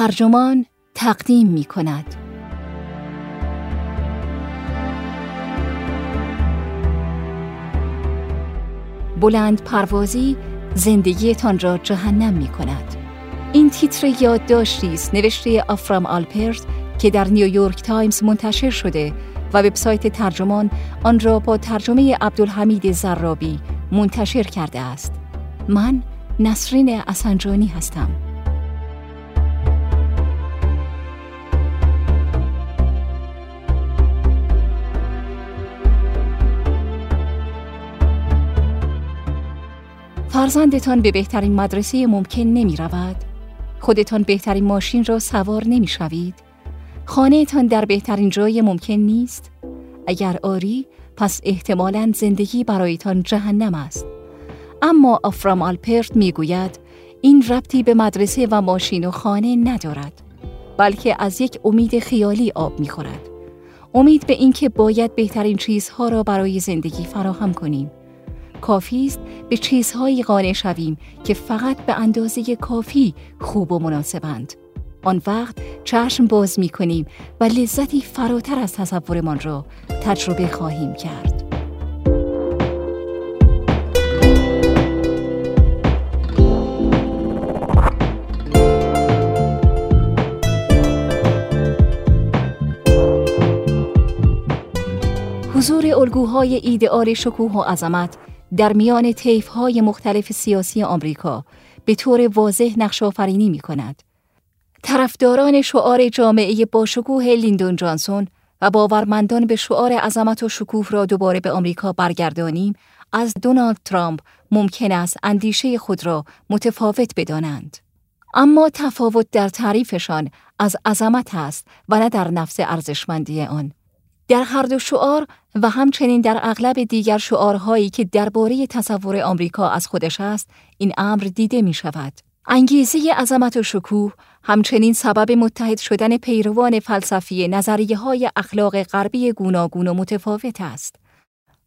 ترجمان تقدیم می کند. بلند پروازی زندگیتان را جهنم می کند. این تیتر یادداشتی است نوشته آورام آلپرت که در نیویورک تایمز منتشر شده و وبسایت ترجمان آن را با ترجمه عبدالحمید زرابی منتشر کرده است. من نسرین اسنجانی هستم. فرزندتان به بهترین مدرسه ممکن نمی رود؟ خودتان بهترین ماشین را سوار نمی شوید؟ خانهتان در بهترین جای ممکن نیست؟ اگر آری، پس احتمالا زندگی برایتان جهنم است. اما آفرام آلپرت می گوید این ربطی به مدرسه و ماشین و خانه ندارد بلکه از یک امید خیالی آب می خورد. امید به اینکه باید بهترین چیزها را برای زندگی فراهم کنیم. کافی است به چیزهایی قانع شویم که فقط به اندازه کافی خوب و مناسبند. آن وقت چشم باز می کنیم و لذتی فراتر از تصورمان را تجربه خواهیم کرد. حضور الگوهای ایدئال شکوه و عظمت در میان های مختلف سیاسی آمریکا به طور واضح نقش آفرینی می کند. طرفداران شعار جامعه باشکوه لیندون جانسون و باورمندان به شعار عظمت و شکوه را دوباره به آمریکا برگردانیم از دونالد ترامپ ممکن است اندیشه خود را متفاوت بدانند. اما تفاوت در تعریفشان از عظمت است و نه در نفس ارزشمندی آن. در هر دو شعار و همچنین در اغلب دیگر شعارهایی که درباره تصور آمریکا از خودش است این امر دیده می شود. انگیزه عظمت و شکوه همچنین سبب متحد شدن پیروان فلسفی نظریه های اخلاق غربی گوناگون و متفاوت است.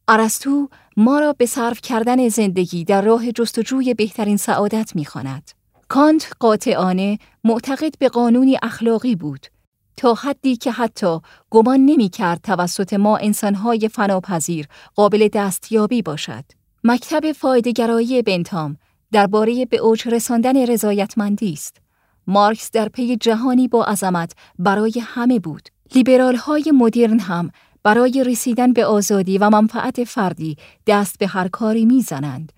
ارسطو ما را به صرف کردن زندگی در راه جستجوی بهترین سعادت می‌خواند. کانت قاطعانه معتقد به قانونی اخلاقی بود تا حدی که حتی گمان نمی کرد توسط ما انسانهای فناپذیر قابل دستیابی باشد. مکتب فایدهگرایی بنتام درباره به اوج رساندن رضایتمندی است. مارکس در پی جهانی با عظمت برای همه بود. لیبرال های مدرن هم برای رسیدن به آزادی و منفعت فردی دست به هر کاری می‌زنند.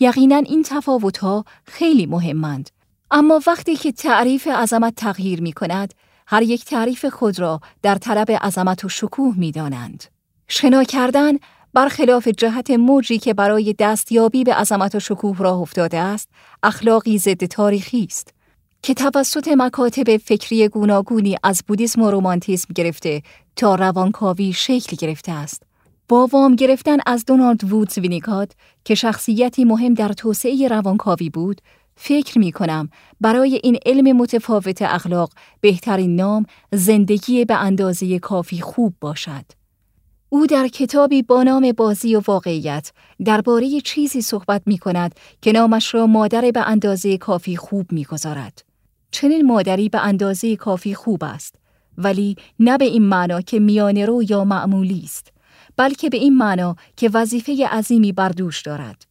یقینا این تفاوت ها خیلی مهمند. اما وقتی که تعریف عظمت تغییر می کند، هر یک تعریف خود را در طلب عظمت و شکوه می دانند. شنا کردن برخلاف جهت موجی که برای دستیابی به عظمت و شکوه راه افتاده است، اخلاقی ضد تاریخی است که توسط مکاتب فکری گوناگونی از بودیسم و رومانتیسم گرفته تا روانکاوی شکل گرفته است. با وام گرفتن از دونالد وودز وینیکات که شخصیتی مهم در توسعه روانکاوی بود، فکر می کنم برای این علم متفاوت اخلاق بهترین نام زندگی به اندازه کافی خوب باشد. او در کتابی با نام بازی و واقعیت درباره چیزی صحبت می کند که نامش را مادر به اندازه کافی خوب می گذارد. چنین مادری به اندازه کافی خوب است ولی نه به این معنا که میانه رو یا معمولی است بلکه به این معنا که وظیفه عظیمی بر دوش دارد.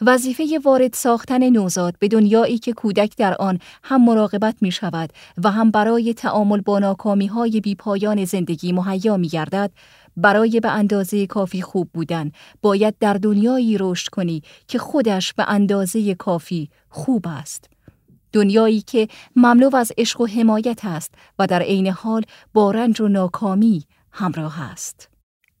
وظیفه وارد ساختن نوزاد به دنیایی که کودک در آن هم مراقبت می شود و هم برای تعامل با ناکامی های بی پایان زندگی مهیا می گردد برای به اندازه کافی خوب بودن باید در دنیایی رشد کنی که خودش به اندازه کافی خوب است. دنیایی که مملو از عشق و حمایت است و در عین حال با رنج و ناکامی همراه است.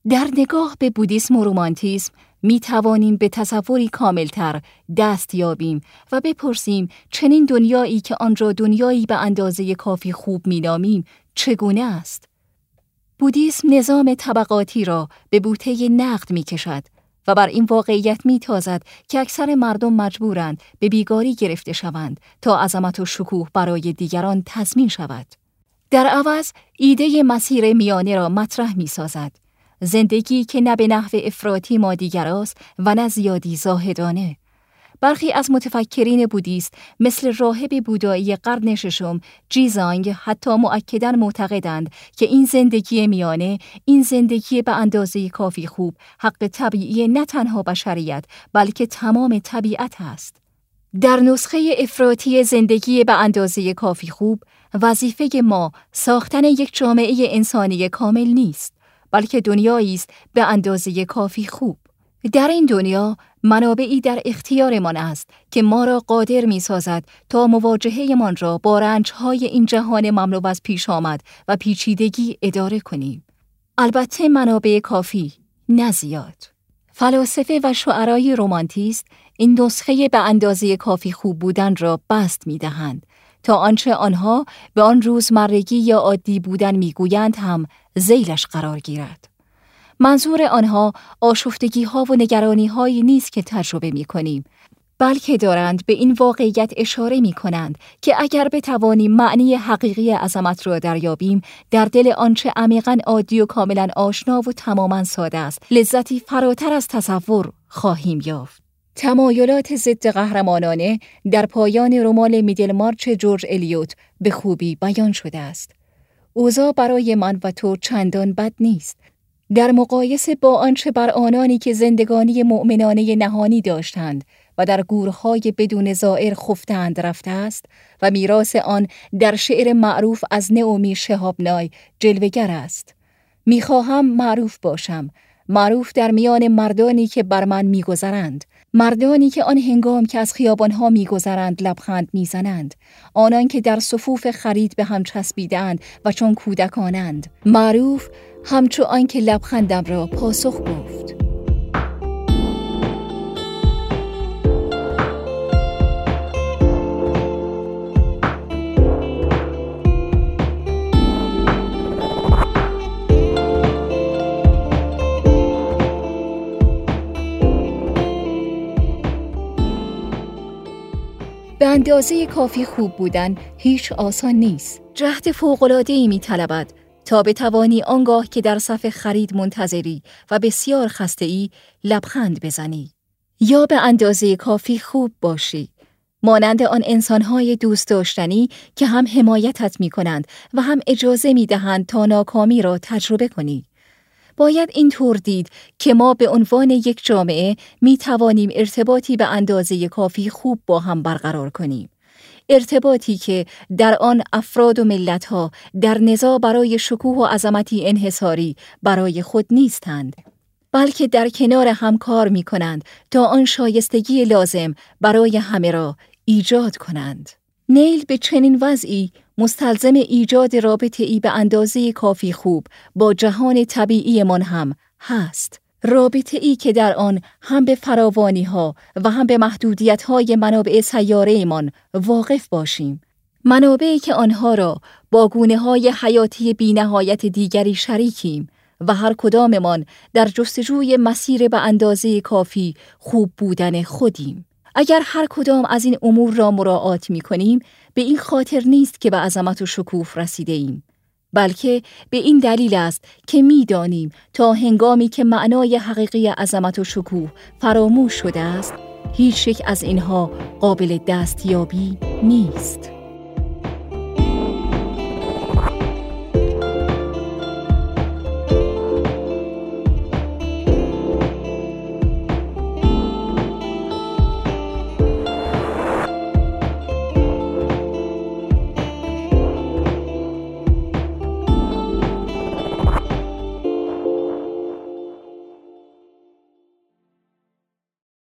در نگاه به بودیسم و رومانتیسم می توانیم به تصوری کاملتر دست یابیم و بپرسیم چنین دنیایی که آن را دنیایی به اندازه کافی خوب می نامیم چگونه است؟ بودیسم نظام طبقاتی را به بوته نقد می کشد و بر این واقعیت می تازد که اکثر مردم مجبورند به بیگاری گرفته شوند تا عظمت و شکوه برای دیگران تضمین شود. در عوض ایده مسیر میانه را مطرح می سازد زندگی که نه به نحو افراطی مادیگراست و نه زیادی زاهدانه برخی از متفکرین بودیست مثل راهب بودایی قرن ششم جیزانگ حتی معکدن معتقدند که این زندگی میانه این زندگی به اندازه کافی خوب حق طبیعی نه تنها بشریت بلکه تمام طبیعت است. در نسخه افراطی زندگی به اندازه کافی خوب وظیفه ما ساختن یک جامعه انسانی کامل نیست بلکه دنیایی است به اندازه کافی خوب. در این دنیا منابعی در اختیارمان است که ما را قادر می سازد تا مواجهه را با رنجهای این جهان مملو از پیش آمد و پیچیدگی اداره کنیم. البته منابع کافی، نه زیاد. فلاسفه و شعرای رومانتیست این نسخه به اندازه کافی خوب بودن را بست می دهند تا آنچه آنها به آن روزمرگی یا عادی بودن می‌گویند هم زیلش قرار گیرد. منظور آنها آشفتگی ها و نگرانی هایی نیست که تجربه می کنیم بلکه دارند به این واقعیت اشاره می کنند که اگر بتوانیم معنی حقیقی عظمت را دریابیم در دل آنچه عمیقا عادی و کاملا آشنا و تماما ساده است لذتی فراتر از تصور خواهیم یافت تمایلات ضد قهرمانانه در پایان رمان میدل مارچ جورج الیوت به خوبی بیان شده است اوضاع برای من و تو چندان بد نیست در مقایسه با آنچه بر آنانی که زندگانی مؤمنانه نهانی داشتند و در گورهای بدون زائر خفتند رفته است و میراث آن در شعر معروف از نئومی شهابنای جلوگر است. می‌خواهم معروف باشم، معروف در میان مردانی که بر من میگذرند، مردانی که آن هنگام که از خیابانها میگذرند لبخند می‌زنند، آنان که در صفوف خرید به هم چسبیدند و چون کودکانند، معروف همچو آنکه لبخندم را پاسخ گفت. به اندازه کافی خوب بودن هیچ آسان نیست. جهد فوق‌العاده‌ای می‌طلبد تا بتوانی آنگاه که در صف خرید منتظری و بسیار خسته ای لبخند بزنی یا به اندازه کافی خوب باشی مانند آن انسانهای دوست داشتنی که هم حمایتت می کنند و هم اجازه می دهند تا ناکامی را تجربه کنی. باید این طور دید که ما به عنوان یک جامعه می توانیم ارتباطی به اندازه کافی خوب با هم برقرار کنیم. ارتباطی که در آن افراد و ملتها در نزا برای شکوه و عظمتی انحصاری برای خود نیستند بلکه در کنار هم کار می کنند تا آن شایستگی لازم برای همه را ایجاد کنند. نیل به چنین وضعی مستلزم ایجاد رابطه ای به اندازه کافی خوب با جهان طبیعی من هم هست. رابطه ای که در آن هم به فراوانی ها و هم به محدودیت های منابع سیاره ایمان واقف باشیم. منابعی که آنها را با گونه های حیاتی بینهایت دیگری شریکیم و هر کداممان در جستجوی مسیر به اندازه کافی خوب بودن خودیم. اگر هر کدام از این امور را مراعات می کنیم به این خاطر نیست که به عظمت و شکوف رسیده ایم. بلکه به این دلیل است که می‌دانیم تا هنگامی که معنای حقیقی عظمت و شکوه فراموش شده است هیچ یک از اینها قابل دستیابی نیست.